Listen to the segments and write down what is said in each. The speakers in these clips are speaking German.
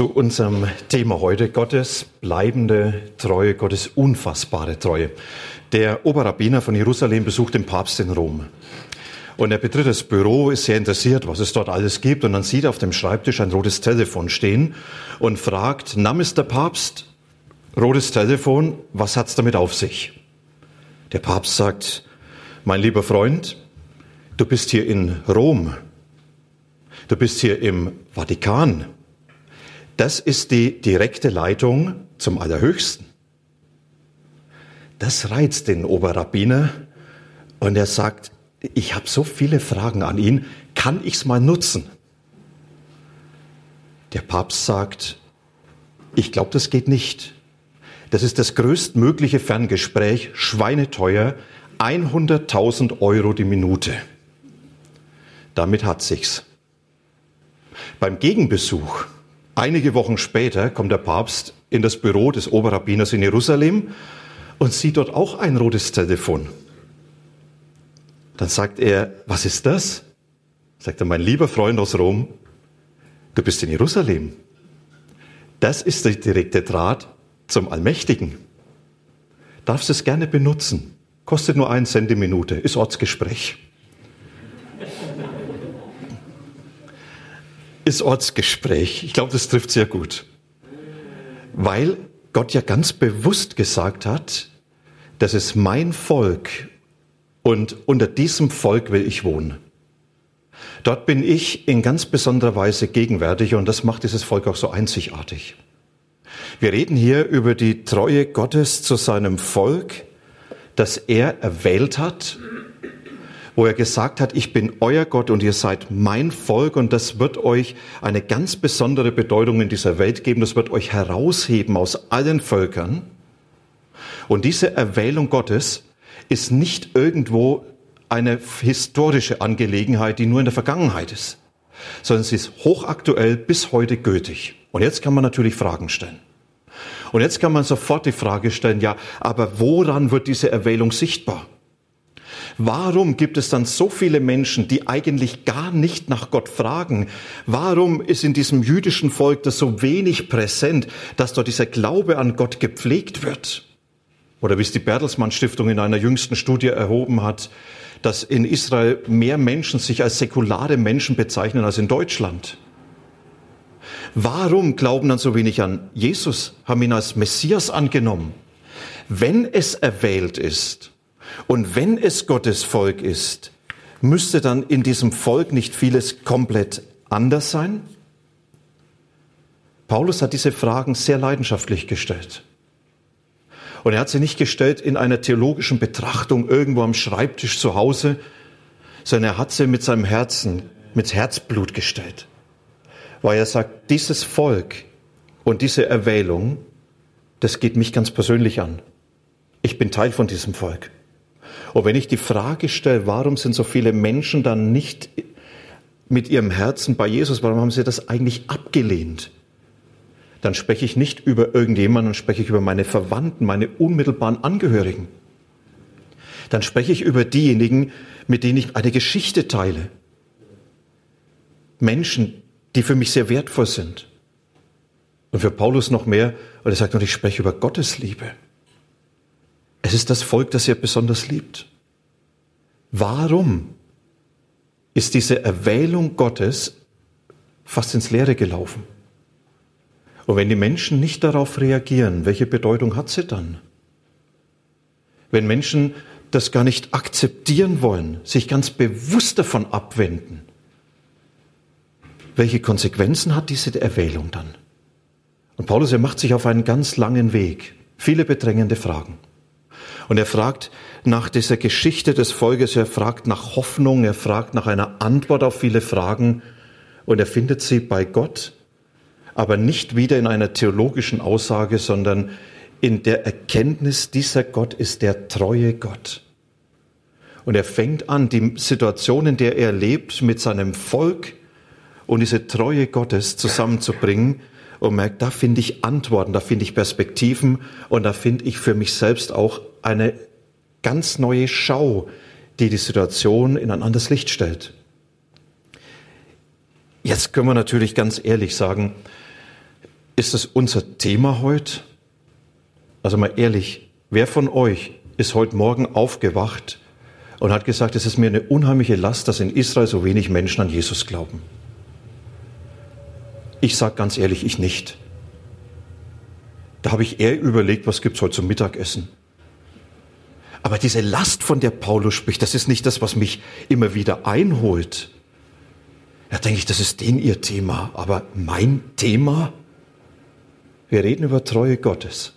Zu unserem Thema heute Gottes bleibende Treue, Gottes unfassbare Treue. Der Oberrabbiner von Jerusalem besucht den Papst in Rom. Und er betritt das Büro, ist sehr interessiert, was es dort alles gibt. Und dann sieht er auf dem Schreibtisch ein rotes Telefon stehen und fragt, na, Mr. Papst, rotes Telefon, was hat's damit auf sich? Der Papst sagt, mein lieber Freund, du bist hier in Rom. Du bist hier im Vatikan. Das ist die direkte Leitung zum Allerhöchsten. Das reizt den Oberrabbiner und er sagt, ich habe so viele Fragen an ihn, kann ich's mal nutzen? Der Papst sagt, ich glaube, das geht nicht. Das ist das größtmögliche Ferngespräch, schweineteuer, 100.000 Euro die Minute. Damit hat sich's. Beim Gegenbesuch Einige Wochen später kommt der Papst in das Büro des Oberrabbiners in Jerusalem und sieht dort auch ein rotes Telefon. Dann sagt er, was ist das? Sagt er, mein lieber Freund aus Rom, du bist in Jerusalem. Das ist der direkte Draht zum Allmächtigen. Darfst es gerne benutzen. Kostet nur einen Cent die Minute, ist Ortsgespräch. Ist Ortsgespräch. Ich glaube, das trifft sehr gut. Weil Gott ja ganz bewusst gesagt hat, das ist mein Volk und unter diesem Volk will ich wohnen. Dort bin ich in ganz besonderer Weise gegenwärtig und das macht dieses Volk auch so einzigartig. Wir reden hier über die Treue Gottes zu seinem Volk, das er erwählt hat wo er gesagt hat, ich bin euer Gott und ihr seid mein Volk und das wird euch eine ganz besondere Bedeutung in dieser Welt geben, das wird euch herausheben aus allen Völkern. Und diese Erwählung Gottes ist nicht irgendwo eine historische Angelegenheit, die nur in der Vergangenheit ist, sondern sie ist hochaktuell bis heute gültig. Und jetzt kann man natürlich Fragen stellen. Und jetzt kann man sofort die Frage stellen, ja, aber woran wird diese Erwählung sichtbar? Warum gibt es dann so viele Menschen, die eigentlich gar nicht nach Gott fragen? Warum ist in diesem jüdischen Volk das so wenig präsent, dass dort dieser Glaube an Gott gepflegt wird? Oder wie es die Bertelsmann Stiftung in einer jüngsten Studie erhoben hat, dass in Israel mehr Menschen sich als säkulare Menschen bezeichnen als in Deutschland. Warum glauben dann so wenig an Jesus, haben ihn als Messias angenommen? Wenn es erwählt ist, und wenn es Gottes Volk ist, müsste dann in diesem Volk nicht vieles komplett anders sein? Paulus hat diese Fragen sehr leidenschaftlich gestellt. Und er hat sie nicht gestellt in einer theologischen Betrachtung irgendwo am Schreibtisch zu Hause, sondern er hat sie mit seinem Herzen, mit Herzblut gestellt. Weil er sagt, dieses Volk und diese Erwählung, das geht mich ganz persönlich an. Ich bin Teil von diesem Volk. Und wenn ich die Frage stelle, warum sind so viele Menschen dann nicht mit ihrem Herzen bei Jesus, warum haben sie das eigentlich abgelehnt? Dann spreche ich nicht über irgendjemanden, dann spreche ich über meine Verwandten, meine unmittelbaren Angehörigen. Dann spreche ich über diejenigen, mit denen ich eine Geschichte teile. Menschen, die für mich sehr wertvoll sind. Und für Paulus noch mehr, und er sagt, und ich spreche über Gottes Liebe. Es ist das Volk, das er besonders liebt. Warum ist diese Erwählung Gottes fast ins Leere gelaufen? Und wenn die Menschen nicht darauf reagieren, welche Bedeutung hat sie dann? Wenn Menschen das gar nicht akzeptieren wollen, sich ganz bewusst davon abwenden, welche Konsequenzen hat diese Erwählung dann? Und Paulus, er macht sich auf einen ganz langen Weg, viele bedrängende Fragen. Und er fragt nach dieser Geschichte des Volkes, er fragt nach Hoffnung, er fragt nach einer Antwort auf viele Fragen und er findet sie bei Gott, aber nicht wieder in einer theologischen Aussage, sondern in der Erkenntnis, dieser Gott ist der treue Gott. Und er fängt an, die Situation, in der er lebt, mit seinem Volk und diese Treue Gottes zusammenzubringen und merkt, da finde ich Antworten, da finde ich Perspektiven und da finde ich für mich selbst auch eine ganz neue Schau, die die Situation in ein anderes Licht stellt. Jetzt können wir natürlich ganz ehrlich sagen, ist das unser Thema heute? Also mal ehrlich, wer von euch ist heute Morgen aufgewacht und hat gesagt, es ist mir eine unheimliche Last, dass in Israel so wenig Menschen an Jesus glauben? Ich sage ganz ehrlich, ich nicht. Da habe ich eher überlegt, was gibt's heute zum Mittagessen. Aber diese Last, von der Paulus spricht, das ist nicht das, was mich immer wieder einholt. Da denke ich, das ist den ihr Thema. Aber mein Thema? Wir reden über Treue Gottes.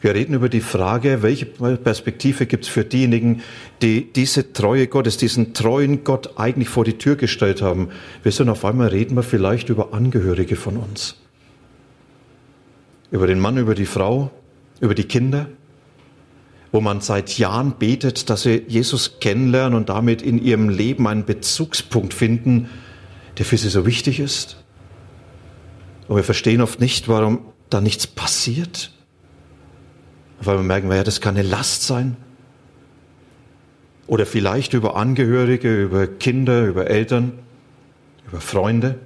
Wir reden über die Frage, welche Perspektive gibt es für diejenigen, die diese Treue Gottes, diesen treuen Gott eigentlich vor die Tür gestellt haben. Wir sind auf einmal reden wir vielleicht über Angehörige von uns. Über den Mann, über die Frau, über die Kinder, wo man seit Jahren betet, dass sie Jesus kennenlernen und damit in ihrem Leben einen Bezugspunkt finden, der für sie so wichtig ist. Und wir verstehen oft nicht, warum da nichts passiert. Weil wir merken, ja, das kann eine Last sein. Oder vielleicht über Angehörige, über Kinder, über Eltern, über Freunde,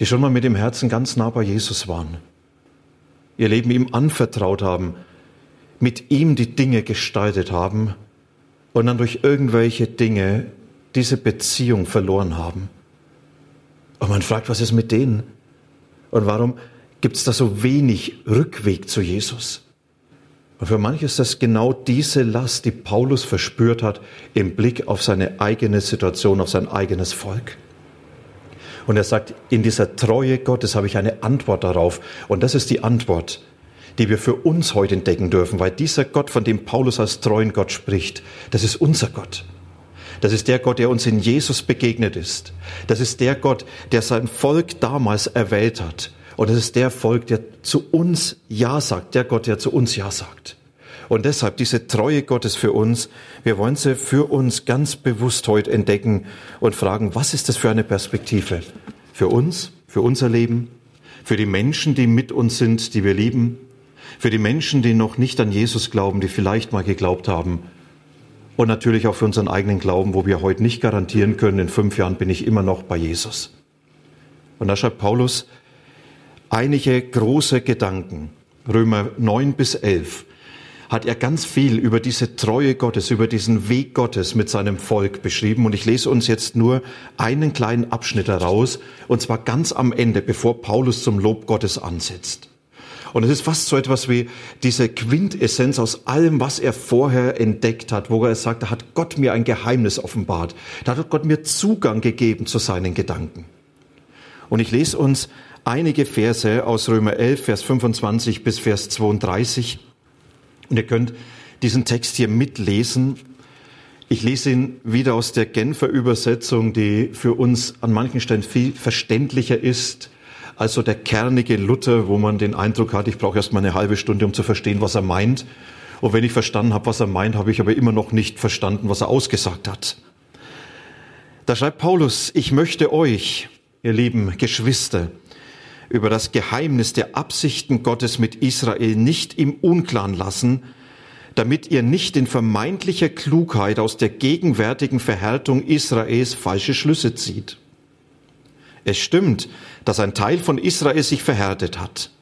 die schon mal mit dem Herzen ganz nah bei Jesus waren. Ihr Leben ihm anvertraut haben, mit ihm die Dinge gestaltet haben und dann durch irgendwelche Dinge diese Beziehung verloren haben. Und man fragt, was ist mit denen? Und warum gibt es da so wenig Rückweg zu Jesus? Und für manche ist das genau diese Last, die Paulus verspürt hat im Blick auf seine eigene Situation, auf sein eigenes Volk. Und er sagt, in dieser Treue Gottes habe ich eine Antwort darauf. Und das ist die Antwort, die wir für uns heute entdecken dürfen, weil dieser Gott, von dem Paulus als treuen Gott spricht, das ist unser Gott. Das ist der Gott, der uns in Jesus begegnet ist. Das ist der Gott, der sein Volk damals erwählt hat und es ist der Volk, der zu uns Ja sagt, der Gott, der zu uns Ja sagt. Und deshalb diese Treue Gottes für uns, wir wollen sie für uns ganz bewusst heute entdecken und fragen, was ist das für eine Perspektive? Für uns, für unser Leben, für die Menschen, die mit uns sind, die wir lieben, für die Menschen, die noch nicht an Jesus glauben, die vielleicht mal geglaubt haben und natürlich auch für unseren eigenen Glauben, wo wir heute nicht garantieren können, in fünf Jahren bin ich immer noch bei Jesus. Und da schreibt Paulus, einige große Gedanken. Römer 9 bis 11 hat er ganz viel über diese Treue Gottes, über diesen Weg Gottes mit seinem Volk beschrieben. Und ich lese uns jetzt nur einen kleinen Abschnitt heraus, und zwar ganz am Ende, bevor Paulus zum Lob Gottes ansetzt. Und es ist fast so etwas wie diese Quintessenz aus allem, was er vorher entdeckt hat, wo er sagt, da hat Gott mir ein Geheimnis offenbart. Da hat Gott mir Zugang gegeben zu seinen Gedanken. Und ich lese uns einige Verse aus Römer 11, Vers 25 bis Vers 32. Und ihr könnt diesen Text hier mitlesen. Ich lese ihn wieder aus der Genfer Übersetzung, die für uns an manchen Stellen viel verständlicher ist als so der kernige Luther, wo man den Eindruck hat, ich brauche erst mal eine halbe Stunde, um zu verstehen, was er meint. Und wenn ich verstanden habe, was er meint, habe ich aber immer noch nicht verstanden, was er ausgesagt hat. Da schreibt Paulus, ich möchte euch, ihr lieben Geschwister, über das Geheimnis der Absichten Gottes mit Israel nicht im Unklaren lassen, damit ihr nicht in vermeintlicher Klugheit aus der gegenwärtigen Verhärtung Israels falsche Schlüsse zieht. Es stimmt, dass ein Teil von Israel sich verhärtet hat.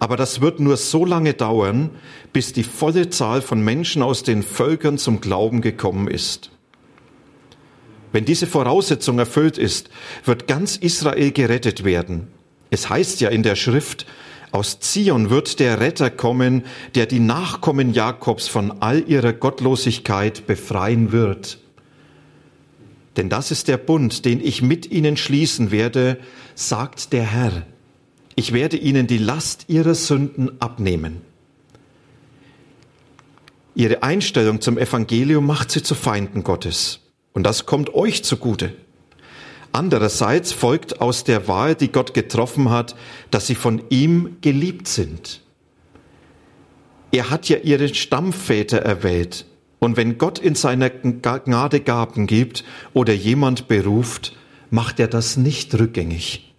Aber das wird nur so lange dauern, bis die volle Zahl von Menschen aus den Völkern zum Glauben gekommen ist. Wenn diese Voraussetzung erfüllt ist, wird ganz Israel gerettet werden. Es heißt ja in der Schrift, aus Zion wird der Retter kommen, der die Nachkommen Jakobs von all ihrer Gottlosigkeit befreien wird. Denn das ist der Bund, den ich mit ihnen schließen werde, sagt der Herr. Ich werde ihnen die Last ihrer Sünden abnehmen. Ihre Einstellung zum Evangelium macht sie zu Feinden Gottes. Und das kommt euch zugute. Andererseits folgt aus der Wahl, die Gott getroffen hat, dass sie von ihm geliebt sind. Er hat ja ihre Stammväter erwählt. Und wenn Gott in seiner Gnade Gaben gibt oder jemand beruft, macht er das nicht rückgängig.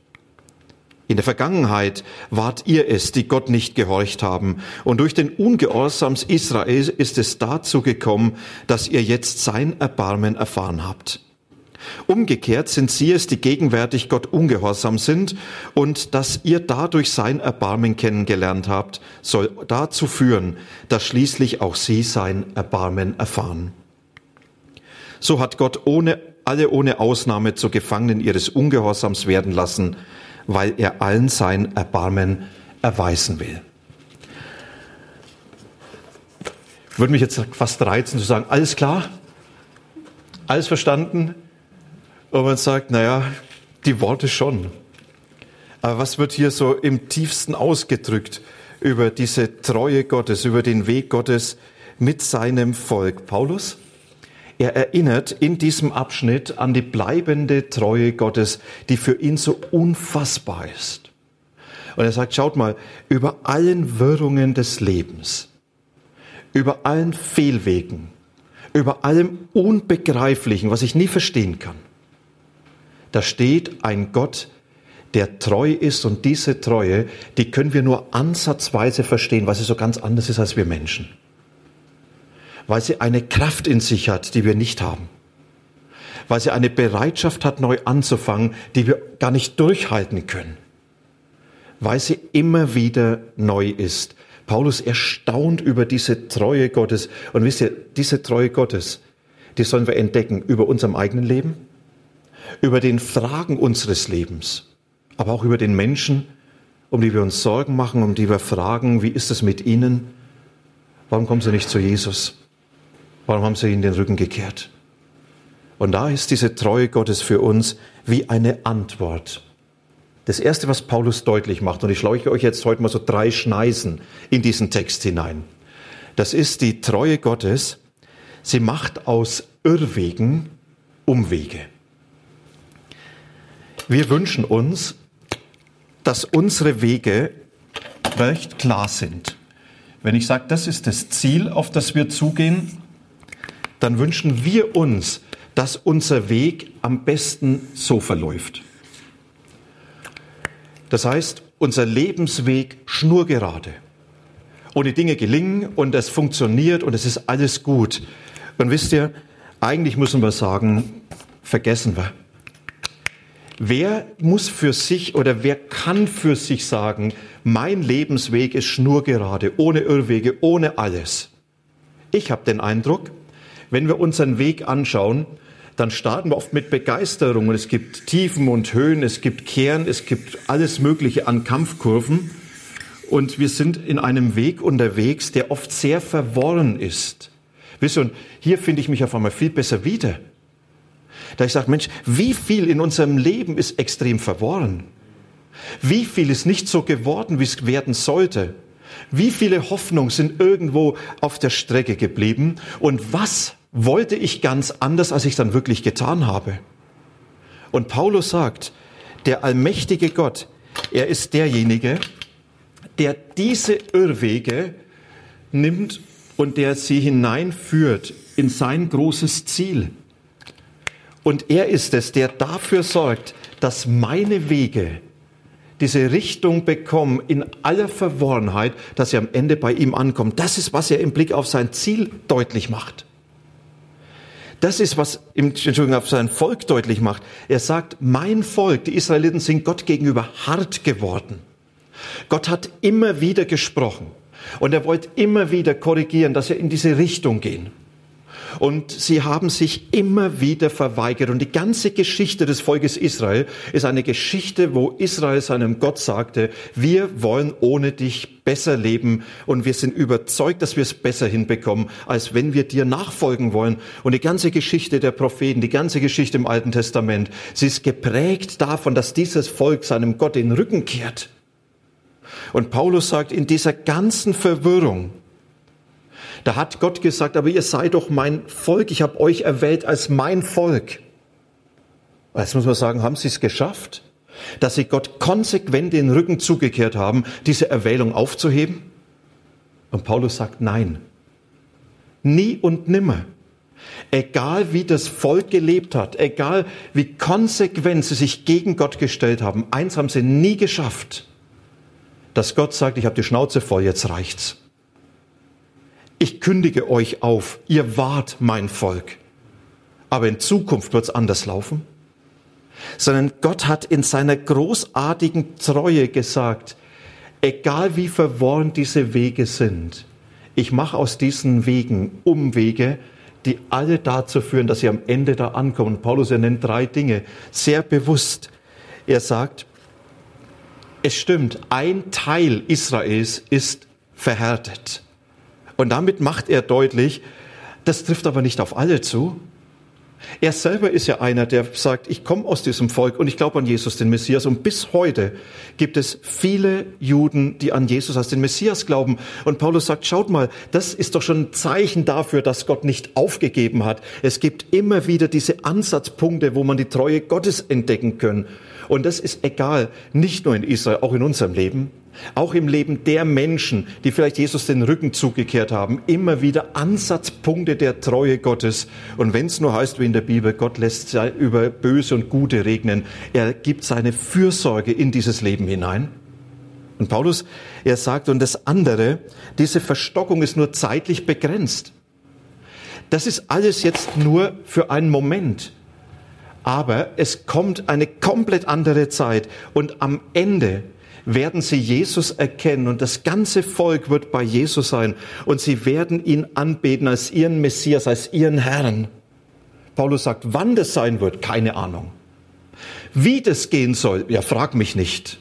In der Vergangenheit wart ihr es, die Gott nicht gehorcht haben. Und durch den Ungehorsam Israels ist es dazu gekommen, dass ihr jetzt sein Erbarmen erfahren habt. Umgekehrt sind sie es, die gegenwärtig Gott ungehorsam sind und dass ihr dadurch sein Erbarmen kennengelernt habt, soll dazu führen, dass schließlich auch sie sein Erbarmen erfahren. So hat Gott ohne, alle ohne Ausnahme zu Gefangenen ihres Ungehorsams werden lassen, weil er allen sein Erbarmen erweisen will. Würde mich jetzt fast reizen zu sagen, alles klar, alles verstanden, und man sagt, naja, die Worte schon. Aber was wird hier so im tiefsten ausgedrückt über diese Treue Gottes, über den Weg Gottes mit seinem Volk? Paulus? Er erinnert in diesem Abschnitt an die bleibende Treue Gottes, die für ihn so unfassbar ist. Und er sagt, schaut mal, über allen Wirrungen des Lebens, über allen Fehlwegen, über allem Unbegreiflichen, was ich nie verstehen kann, da steht ein Gott, der treu ist und diese Treue, die können wir nur ansatzweise verstehen, weil sie so ganz anders ist als wir Menschen. Weil sie eine Kraft in sich hat, die wir nicht haben. Weil sie eine Bereitschaft hat, neu anzufangen, die wir gar nicht durchhalten können. Weil sie immer wieder neu ist. Paulus erstaunt über diese Treue Gottes. Und wisst ihr, diese Treue Gottes, die sollen wir entdecken über unserem eigenen Leben, über den Fragen unseres Lebens, aber auch über den Menschen, um die wir uns Sorgen machen, um die wir fragen, wie ist es mit ihnen? Warum kommen sie nicht zu Jesus? Warum haben sie ihnen den Rücken gekehrt? Und da ist diese Treue Gottes für uns wie eine Antwort. Das Erste, was Paulus deutlich macht, und ich schleuche euch jetzt heute mal so drei Schneisen in diesen Text hinein, das ist die Treue Gottes. Sie macht aus Irrwegen Umwege. Wir wünschen uns, dass unsere Wege recht klar sind. Wenn ich sage, das ist das Ziel, auf das wir zugehen, dann wünschen wir uns, dass unser Weg am besten so verläuft. Das heißt, unser Lebensweg schnurgerade. Die Dinge gelingen und es funktioniert und es ist alles gut. Und wisst ihr, eigentlich müssen wir sagen, vergessen wir. Wer muss für sich oder wer kann für sich sagen, mein Lebensweg ist schnurgerade, ohne Irrwege, ohne alles? Ich habe den Eindruck, wenn wir unseren Weg anschauen, dann starten wir oft mit Begeisterung und es gibt Tiefen und Höhen, es gibt Kehren, es gibt alles Mögliche an Kampfkurven und wir sind in einem Weg unterwegs, der oft sehr verworren ist. Wisst ihr, und hier finde ich mich auf einmal viel besser wieder. Da ich sage, Mensch, wie viel in unserem Leben ist extrem verworren? Wie viel ist nicht so geworden, wie es werden sollte? Wie viele Hoffnungen sind irgendwo auf der Strecke geblieben? Und was wollte ich ganz anders, als ich dann wirklich getan habe? Und Paulus sagt, der allmächtige Gott, er ist derjenige, der diese Irrwege nimmt und der sie hineinführt in sein großes Ziel. Und er ist es, der dafür sorgt, dass meine Wege diese Richtung bekommen in aller Verworrenheit, dass sie am Ende bei ihm ankommen. Das ist, was er im Blick auf sein Ziel deutlich macht. Das ist, was im, Entschuldigung, auf sein Volk deutlich macht. Er sagt, mein Volk, die Israeliten sind Gott gegenüber hart geworden. Gott hat immer wieder gesprochen und er wollte immer wieder korrigieren, dass wir in diese Richtung gehen. Und sie haben sich immer wieder verweigert. Und die ganze Geschichte des Volkes Israel ist eine Geschichte, wo Israel seinem Gott sagte, wir wollen ohne dich besser leben und wir sind überzeugt, dass wir es besser hinbekommen, als wenn wir dir nachfolgen wollen. Und die ganze Geschichte der Propheten, die ganze Geschichte im Alten Testament, sie ist geprägt davon, dass dieses Volk seinem Gott den Rücken kehrt. Und Paulus sagt, in dieser ganzen Verwirrung, da hat Gott gesagt, aber ihr seid doch mein Volk, ich habe euch erwählt als mein Volk. Jetzt muss man sagen, haben sie es geschafft, dass sie Gott konsequent den Rücken zugekehrt haben, diese Erwählung aufzuheben? Und Paulus sagt nein. Nie und nimmer. Egal wie das Volk gelebt hat, egal wie konsequent sie sich gegen Gott gestellt haben, eins haben sie nie geschafft, dass Gott sagt, ich habe die Schnauze voll, jetzt reicht's. Ich kündige euch auf, ihr wart mein Volk. Aber in Zukunft wird's anders laufen. Sondern Gott hat in seiner großartigen Treue gesagt, egal wie verworren diese Wege sind, ich mache aus diesen Wegen Umwege, die alle dazu führen, dass sie am Ende da ankommen. Paulus, er nennt drei Dinge sehr bewusst. Er sagt, es stimmt, ein Teil Israels ist verhärtet. Und damit macht er deutlich, das trifft aber nicht auf alle zu. Er selber ist ja einer, der sagt, ich komme aus diesem Volk und ich glaube an Jesus, den Messias. Und bis heute gibt es viele Juden, die an Jesus als den Messias glauben. Und Paulus sagt, schaut mal, das ist doch schon ein Zeichen dafür, dass Gott nicht aufgegeben hat. Es gibt immer wieder diese Ansatzpunkte, wo man die Treue Gottes entdecken kann. Und das ist egal, nicht nur in Israel, auch in unserem Leben. Auch im Leben der Menschen, die vielleicht Jesus den Rücken zugekehrt haben, immer wieder Ansatzpunkte der Treue Gottes. Und wenn es nur heißt wie in der Bibel, Gott lässt über Böse und Gute regnen, er gibt seine Fürsorge in dieses Leben hinein. Und Paulus, er sagt, und das andere, diese Verstockung ist nur zeitlich begrenzt. Das ist alles jetzt nur für einen Moment. Aber es kommt eine komplett andere Zeit und am Ende werden sie Jesus erkennen und das ganze Volk wird bei Jesus sein und sie werden ihn anbeten als ihren Messias, als ihren Herrn. Paulus sagt, wann das sein wird, keine Ahnung. Wie das gehen soll, ja, frag mich nicht.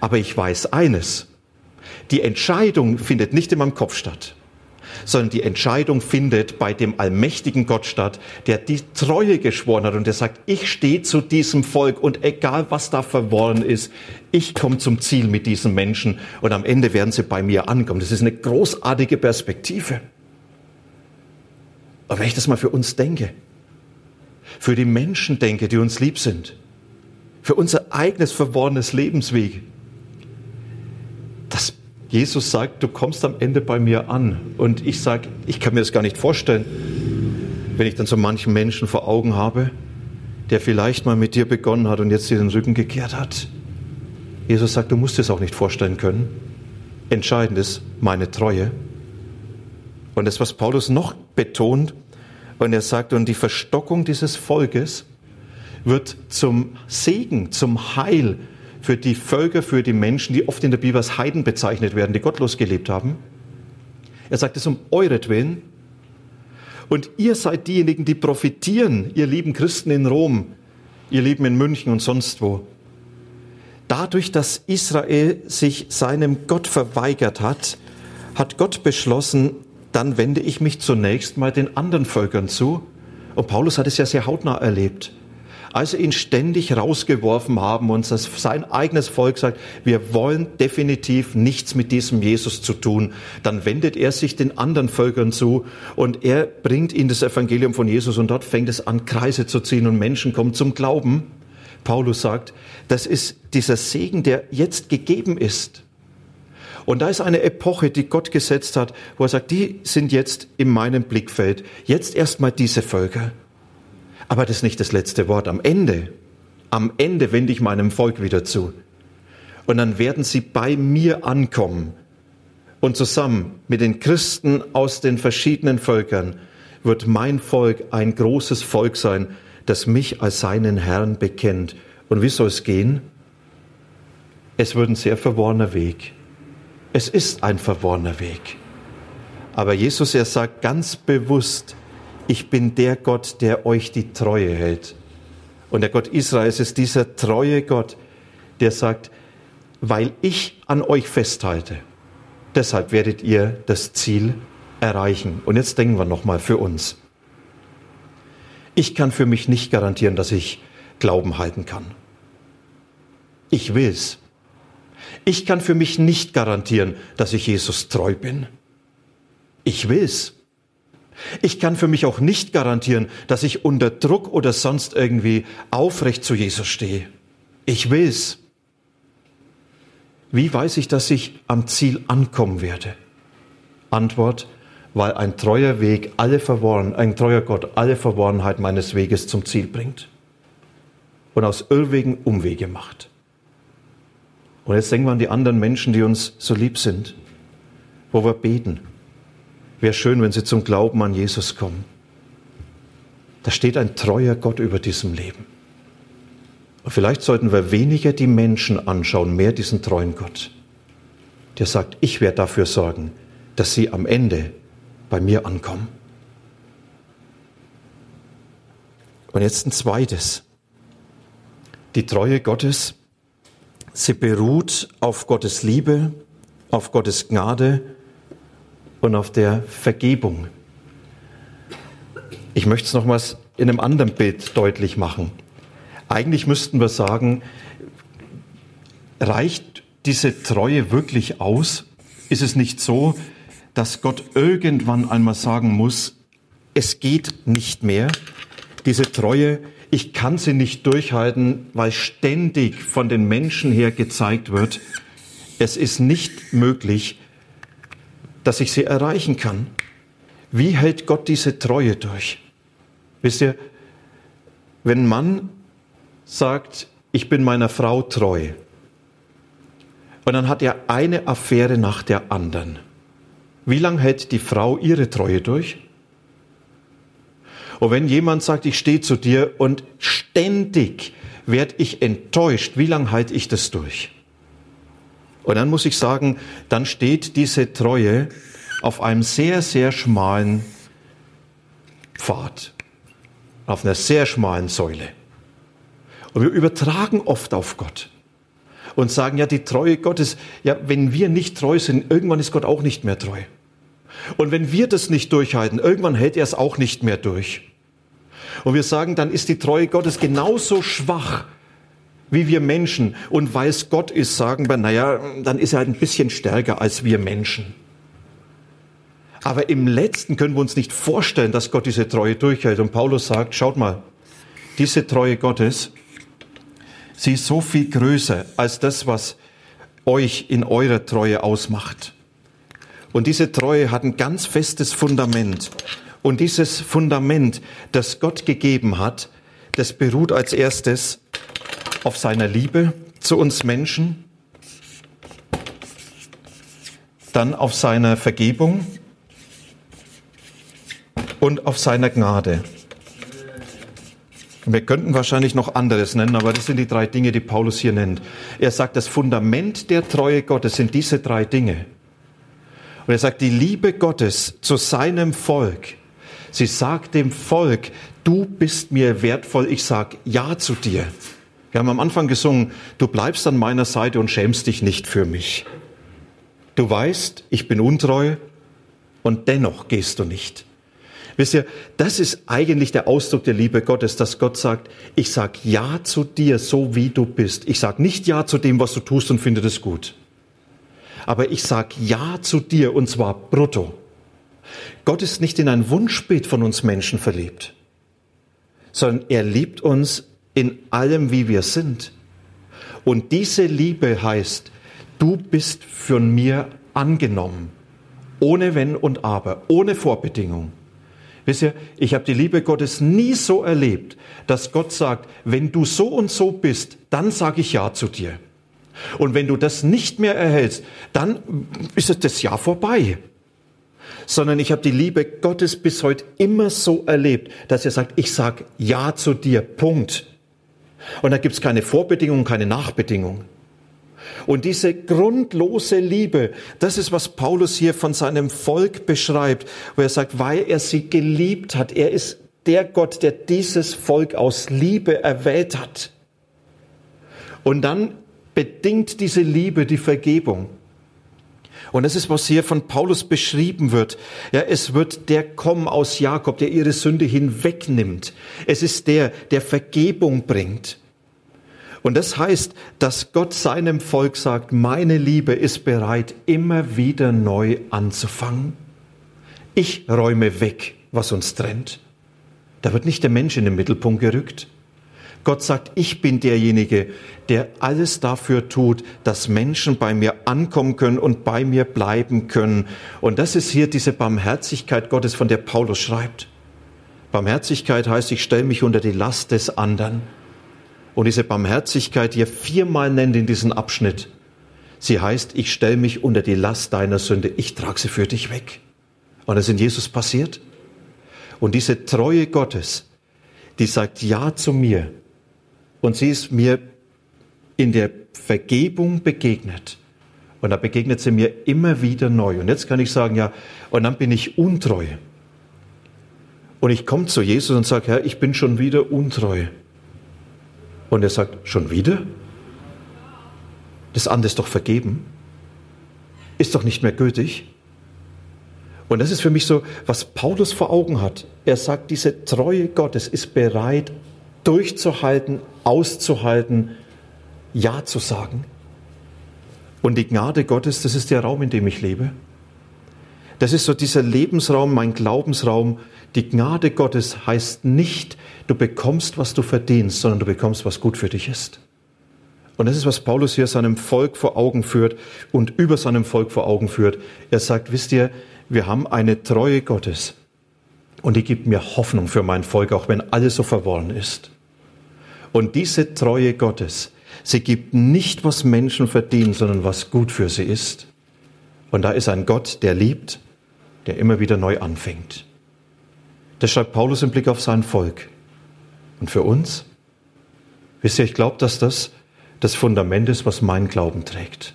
Aber ich weiß eines. Die Entscheidung findet nicht in meinem Kopf statt sondern die Entscheidung findet bei dem allmächtigen Gott statt, der die Treue geschworen hat und der sagt, ich stehe zu diesem Volk und egal was da verworren ist, ich komme zum Ziel mit diesen Menschen und am Ende werden sie bei mir ankommen. Das ist eine großartige Perspektive. Aber wenn ich das mal für uns denke, für die Menschen denke, die uns lieb sind, für unser eigenes verworrenes Lebensweg, das Jesus sagt, du kommst am Ende bei mir an. Und ich sage, ich kann mir das gar nicht vorstellen, wenn ich dann so manchen Menschen vor Augen habe, der vielleicht mal mit dir begonnen hat und jetzt dir den Rücken gekehrt hat. Jesus sagt, du musst es auch nicht vorstellen können. Entscheidend ist meine Treue. Und das, was Paulus noch betont, und er sagt, und die Verstockung dieses Volkes wird zum Segen, zum Heil für die Völker, für die Menschen, die oft in der Bibel als Heiden bezeichnet werden, die gottlos gelebt haben. Er sagt es um euretwillen. Und ihr seid diejenigen, die profitieren, ihr lieben Christen in Rom, ihr Lieben in München und sonst wo. Dadurch, dass Israel sich seinem Gott verweigert hat, hat Gott beschlossen, dann wende ich mich zunächst mal den anderen Völkern zu. Und Paulus hat es ja sehr hautnah erlebt als sie ihn ständig rausgeworfen haben und sein eigenes Volk sagt, wir wollen definitiv nichts mit diesem Jesus zu tun, dann wendet er sich den anderen Völkern zu und er bringt ihnen das Evangelium von Jesus und dort fängt es an, Kreise zu ziehen und Menschen kommen zum Glauben. Paulus sagt, das ist dieser Segen, der jetzt gegeben ist. Und da ist eine Epoche, die Gott gesetzt hat, wo er sagt, die sind jetzt in meinem Blickfeld. Jetzt erstmal diese Völker. Aber das ist nicht das letzte Wort. Am Ende, am Ende wende ich meinem Volk wieder zu. Und dann werden sie bei mir ankommen. Und zusammen mit den Christen aus den verschiedenen Völkern wird mein Volk ein großes Volk sein, das mich als seinen Herrn bekennt. Und wie soll es gehen? Es wird ein sehr verworrener Weg. Es ist ein verworrener Weg. Aber Jesus, er sagt ganz bewusst, ich bin der Gott, der euch die Treue hält. Und der Gott Israels ist dieser treue Gott, der sagt, weil ich an euch festhalte, deshalb werdet ihr das Ziel erreichen. Und jetzt denken wir nochmal für uns. Ich kann für mich nicht garantieren, dass ich Glauben halten kann. Ich will's. Ich kann für mich nicht garantieren, dass ich Jesus treu bin. Ich will's. Ich kann für mich auch nicht garantieren, dass ich unter Druck oder sonst irgendwie aufrecht zu Jesus stehe. Ich will's. Wie weiß ich, dass ich am Ziel ankommen werde? Antwort, weil ein treuer Weg alle verworren, ein treuer Gott alle Verworrenheit meines Weges zum Ziel bringt und aus Irrwegen Umwege macht. Und jetzt denken wir an die anderen Menschen, die uns so lieb sind, wo wir beten. Wäre schön, wenn sie zum Glauben an Jesus kommen. Da steht ein treuer Gott über diesem Leben. Und vielleicht sollten wir weniger die Menschen anschauen, mehr diesen treuen Gott, der sagt, ich werde dafür sorgen, dass sie am Ende bei mir ankommen. Und jetzt ein zweites. Die Treue Gottes, sie beruht auf Gottes Liebe, auf Gottes Gnade und auf der Vergebung. Ich möchte es nochmals in einem anderen Bild deutlich machen. Eigentlich müssten wir sagen, reicht diese Treue wirklich aus? Ist es nicht so, dass Gott irgendwann einmal sagen muss, es geht nicht mehr? Diese Treue ich kann sie nicht durchhalten, weil ständig von den Menschen her gezeigt wird, es ist nicht möglich, dass ich sie erreichen kann. Wie hält Gott diese Treue durch? Wisst ihr, wenn ein Mann sagt, ich bin meiner Frau treu, und dann hat er eine Affäre nach der anderen, wie lange hält die Frau ihre Treue durch? Und wenn jemand sagt, ich stehe zu dir und ständig werde ich enttäuscht, wie lange halte ich das durch? Und dann muss ich sagen, dann steht diese Treue auf einem sehr, sehr schmalen Pfad, auf einer sehr schmalen Säule. Und wir übertragen oft auf Gott und sagen, ja, die Treue Gottes, ja, wenn wir nicht treu sind, irgendwann ist Gott auch nicht mehr treu. Und wenn wir das nicht durchhalten, irgendwann hält er es auch nicht mehr durch. Und wir sagen, dann ist die Treue Gottes genauso schwach wie wir Menschen. Und weil es Gott ist, sagen wir, naja, dann ist er halt ein bisschen stärker als wir Menschen. Aber im letzten können wir uns nicht vorstellen, dass Gott diese Treue durchhält. Und Paulus sagt, schaut mal, diese Treue Gottes, sie ist so viel größer als das, was euch in eurer Treue ausmacht. Und diese Treue hat ein ganz festes Fundament. Und dieses Fundament, das Gott gegeben hat, das beruht als erstes auf seiner Liebe zu uns Menschen, dann auf seiner Vergebung und auf seiner Gnade. Wir könnten wahrscheinlich noch anderes nennen, aber das sind die drei Dinge, die Paulus hier nennt. Er sagt, das Fundament der Treue Gottes sind diese drei Dinge. Und er sagt, die Liebe Gottes zu seinem Volk. Sie sagt dem Volk, du bist mir wertvoll, ich sag Ja zu dir. Wir haben am Anfang gesungen, du bleibst an meiner Seite und schämst dich nicht für mich. Du weißt, ich bin untreu und dennoch gehst du nicht. Wisst ihr, das ist eigentlich der Ausdruck der Liebe Gottes, dass Gott sagt, ich sag Ja zu dir, so wie du bist. Ich sag nicht Ja zu dem, was du tust und finde das gut aber ich sage Ja zu dir und zwar brutto. Gott ist nicht in ein Wunschbild von uns Menschen verliebt, sondern er liebt uns in allem, wie wir sind. Und diese Liebe heißt, du bist von mir angenommen, ohne Wenn und Aber, ohne Vorbedingung. Wisst ihr, ich habe die Liebe Gottes nie so erlebt, dass Gott sagt, wenn du so und so bist, dann sage ich Ja zu dir. Und wenn du das nicht mehr erhältst, dann ist das Jahr vorbei. Sondern ich habe die Liebe Gottes bis heute immer so erlebt, dass er sagt, ich sag Ja zu dir, Punkt. Und da gibt's keine Vorbedingung, keine Nachbedingung. Und diese grundlose Liebe, das ist, was Paulus hier von seinem Volk beschreibt, wo er sagt, weil er sie geliebt hat. Er ist der Gott, der dieses Volk aus Liebe erwählt hat. Und dann bedingt diese Liebe die Vergebung. Und das ist, was hier von Paulus beschrieben wird. Ja, es wird der kommen aus Jakob, der ihre Sünde hinwegnimmt. Es ist der, der Vergebung bringt. Und das heißt, dass Gott seinem Volk sagt, meine Liebe ist bereit, immer wieder neu anzufangen. Ich räume weg, was uns trennt. Da wird nicht der Mensch in den Mittelpunkt gerückt. Gott sagt, ich bin derjenige, der alles dafür tut, dass Menschen bei mir ankommen können und bei mir bleiben können. Und das ist hier diese Barmherzigkeit Gottes, von der Paulus schreibt. Barmherzigkeit heißt, ich stelle mich unter die Last des anderen. Und diese Barmherzigkeit, die er viermal nennt in diesem Abschnitt, sie heißt, ich stelle mich unter die Last deiner Sünde, ich trage sie für dich weg. Und das ist in Jesus passiert. Und diese Treue Gottes, die sagt Ja zu mir, und sie ist mir in der Vergebung begegnet. Und da begegnet sie mir immer wieder neu. Und jetzt kann ich sagen, ja, und dann bin ich untreu. Und ich komme zu Jesus und sage, Herr, ich bin schon wieder untreu. Und er sagt, schon wieder? Das andere ist doch vergeben. Ist doch nicht mehr gültig. Und das ist für mich so, was Paulus vor Augen hat. Er sagt, diese Treue Gottes ist bereit, durchzuhalten, auszuhalten, Ja zu sagen. Und die Gnade Gottes, das ist der Raum, in dem ich lebe. Das ist so dieser Lebensraum, mein Glaubensraum. Die Gnade Gottes heißt nicht, du bekommst, was du verdienst, sondern du bekommst, was gut für dich ist. Und das ist, was Paulus hier seinem Volk vor Augen führt und über seinem Volk vor Augen führt. Er sagt, wisst ihr, wir haben eine Treue Gottes und die gibt mir Hoffnung für mein Volk, auch wenn alles so verworren ist. Und diese Treue Gottes, sie gibt nicht, was Menschen verdienen, sondern was gut für sie ist. Und da ist ein Gott, der liebt, der immer wieder neu anfängt. Das schreibt Paulus im Blick auf sein Volk. Und für uns? Wisst ihr, ich glaube, dass das das Fundament ist, was mein Glauben trägt.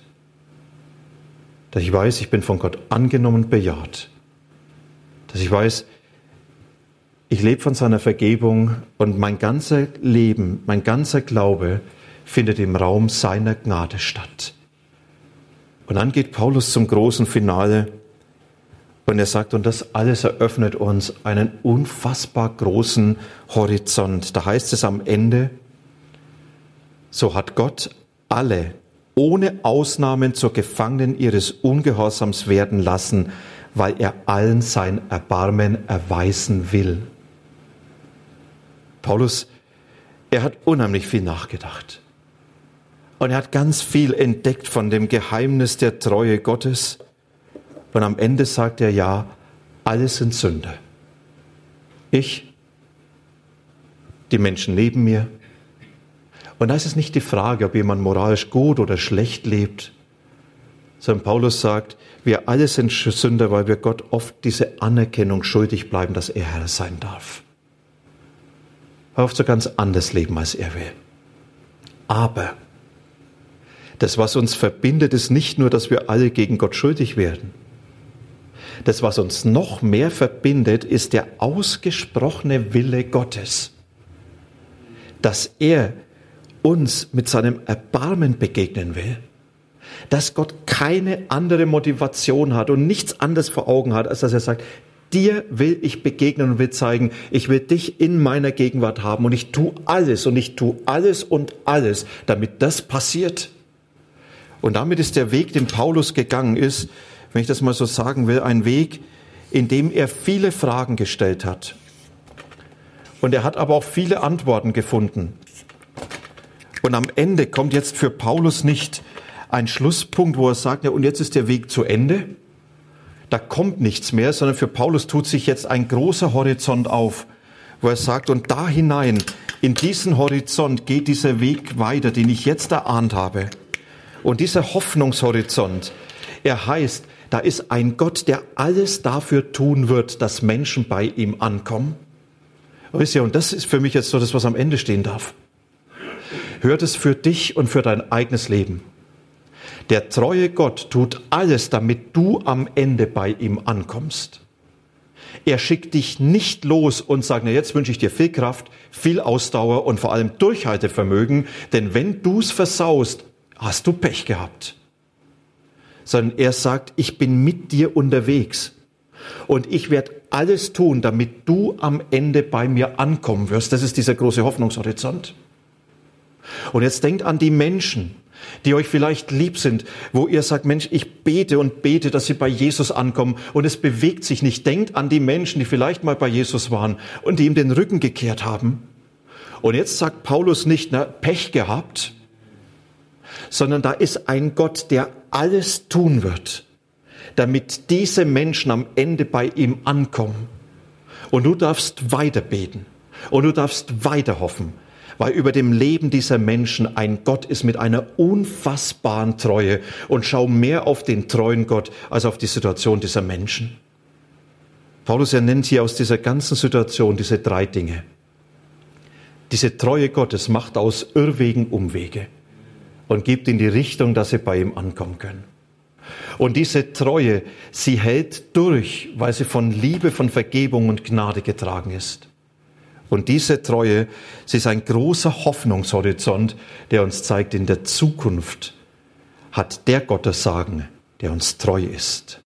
Dass ich weiß, ich bin von Gott angenommen und bejaht. Dass ich weiß, ich lebe von seiner Vergebung und mein ganzer Leben, mein ganzer Glaube findet im Raum seiner Gnade statt. Und dann geht Paulus zum großen Finale und er sagt, und das alles eröffnet uns einen unfassbar großen Horizont. Da heißt es am Ende, so hat Gott alle ohne Ausnahmen zur Gefangenen ihres Ungehorsams werden lassen, weil er allen sein Erbarmen erweisen will. Paulus, er hat unheimlich viel nachgedacht. Und er hat ganz viel entdeckt von dem Geheimnis der Treue Gottes. Und am Ende sagt er, ja, alles sind Sünder. Ich, die Menschen neben mir. Und da ist es nicht die Frage, ob jemand moralisch gut oder schlecht lebt, sondern Paulus sagt, wir alle sind Sünder, weil wir Gott oft diese Anerkennung schuldig bleiben, dass er Herr sein darf oft so ganz anders leben, als er will. Aber das, was uns verbindet, ist nicht nur, dass wir alle gegen Gott schuldig werden. Das, was uns noch mehr verbindet, ist der ausgesprochene Wille Gottes, dass er uns mit seinem Erbarmen begegnen will, dass Gott keine andere Motivation hat und nichts anderes vor Augen hat, als dass er sagt, Dir will ich begegnen und will zeigen, ich will dich in meiner Gegenwart haben und ich tue alles und ich tue alles und alles, damit das passiert. Und damit ist der Weg, den Paulus gegangen ist, wenn ich das mal so sagen will, ein Weg, in dem er viele Fragen gestellt hat. Und er hat aber auch viele Antworten gefunden. Und am Ende kommt jetzt für Paulus nicht ein Schlusspunkt, wo er sagt, ja, und jetzt ist der Weg zu Ende, da kommt nichts mehr, sondern für Paulus tut sich jetzt ein großer Horizont auf, wo er sagt, und da hinein, in diesen Horizont geht dieser Weg weiter, den ich jetzt erahnt habe. Und dieser Hoffnungshorizont, er heißt, da ist ein Gott, der alles dafür tun wird, dass Menschen bei ihm ankommen. Wisst ihr, und das ist für mich jetzt so das, was am Ende stehen darf. Hört es für dich und für dein eigenes Leben. Der treue Gott tut alles, damit du am Ende bei ihm ankommst. Er schickt dich nicht los und sagt, na jetzt wünsche ich dir viel Kraft, viel Ausdauer und vor allem Durchhaltevermögen, denn wenn du es versaust, hast du Pech gehabt. Sondern er sagt, ich bin mit dir unterwegs und ich werde alles tun, damit du am Ende bei mir ankommen wirst. Das ist dieser große Hoffnungshorizont. Und jetzt denkt an die Menschen, die euch vielleicht lieb sind, wo ihr sagt, Mensch, ich bete und bete, dass sie bei Jesus ankommen und es bewegt sich nicht. Denkt an die Menschen, die vielleicht mal bei Jesus waren und die ihm den Rücken gekehrt haben. Und jetzt sagt Paulus nicht, na, Pech gehabt, sondern da ist ein Gott, der alles tun wird, damit diese Menschen am Ende bei ihm ankommen. Und du darfst weiter beten und du darfst weiter hoffen, weil über dem Leben dieser Menschen ein Gott ist mit einer unfassbaren Treue und schau mehr auf den treuen Gott als auf die Situation dieser Menschen. Paulus er nennt hier aus dieser ganzen Situation diese drei Dinge. Diese Treue Gottes macht aus Irrwegen Umwege und gibt in die Richtung, dass sie bei ihm ankommen können. Und diese Treue, sie hält durch, weil sie von Liebe, von Vergebung und Gnade getragen ist. Und diese Treue, sie ist ein großer Hoffnungshorizont, der uns zeigt, in der Zukunft hat der Gott das Sagen, der uns treu ist.